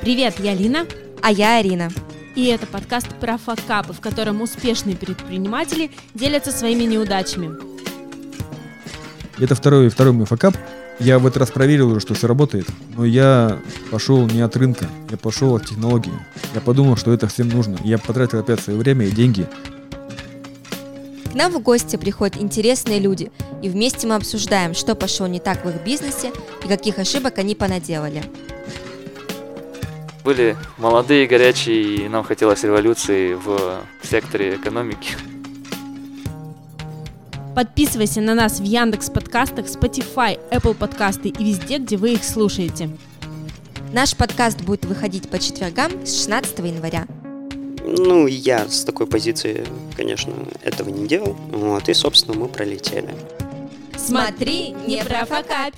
Привет, я Лина. А я Арина. И это подкаст про факапы, в котором успешные предприниматели делятся своими неудачами. Это второй, второй мой факап. Я в этот раз проверил уже, что все работает, но я пошел не от рынка, я пошел от технологии. Я подумал, что это всем нужно. Я потратил опять свое время и деньги. К нам в гости приходят интересные люди, и вместе мы обсуждаем, что пошло не так в их бизнесе и каких ошибок они понаделали. Были молодые, горячие, и нам хотелось революции в секторе экономики. Подписывайся на нас в Яндекс подкастах, Spotify, Apple подкасты и везде, где вы их слушаете. Наш подкаст будет выходить по четвергам с 16 января. Ну, я с такой позиции, конечно, этого не делал. Вот, и, собственно, мы пролетели. Смотри, не профокапь!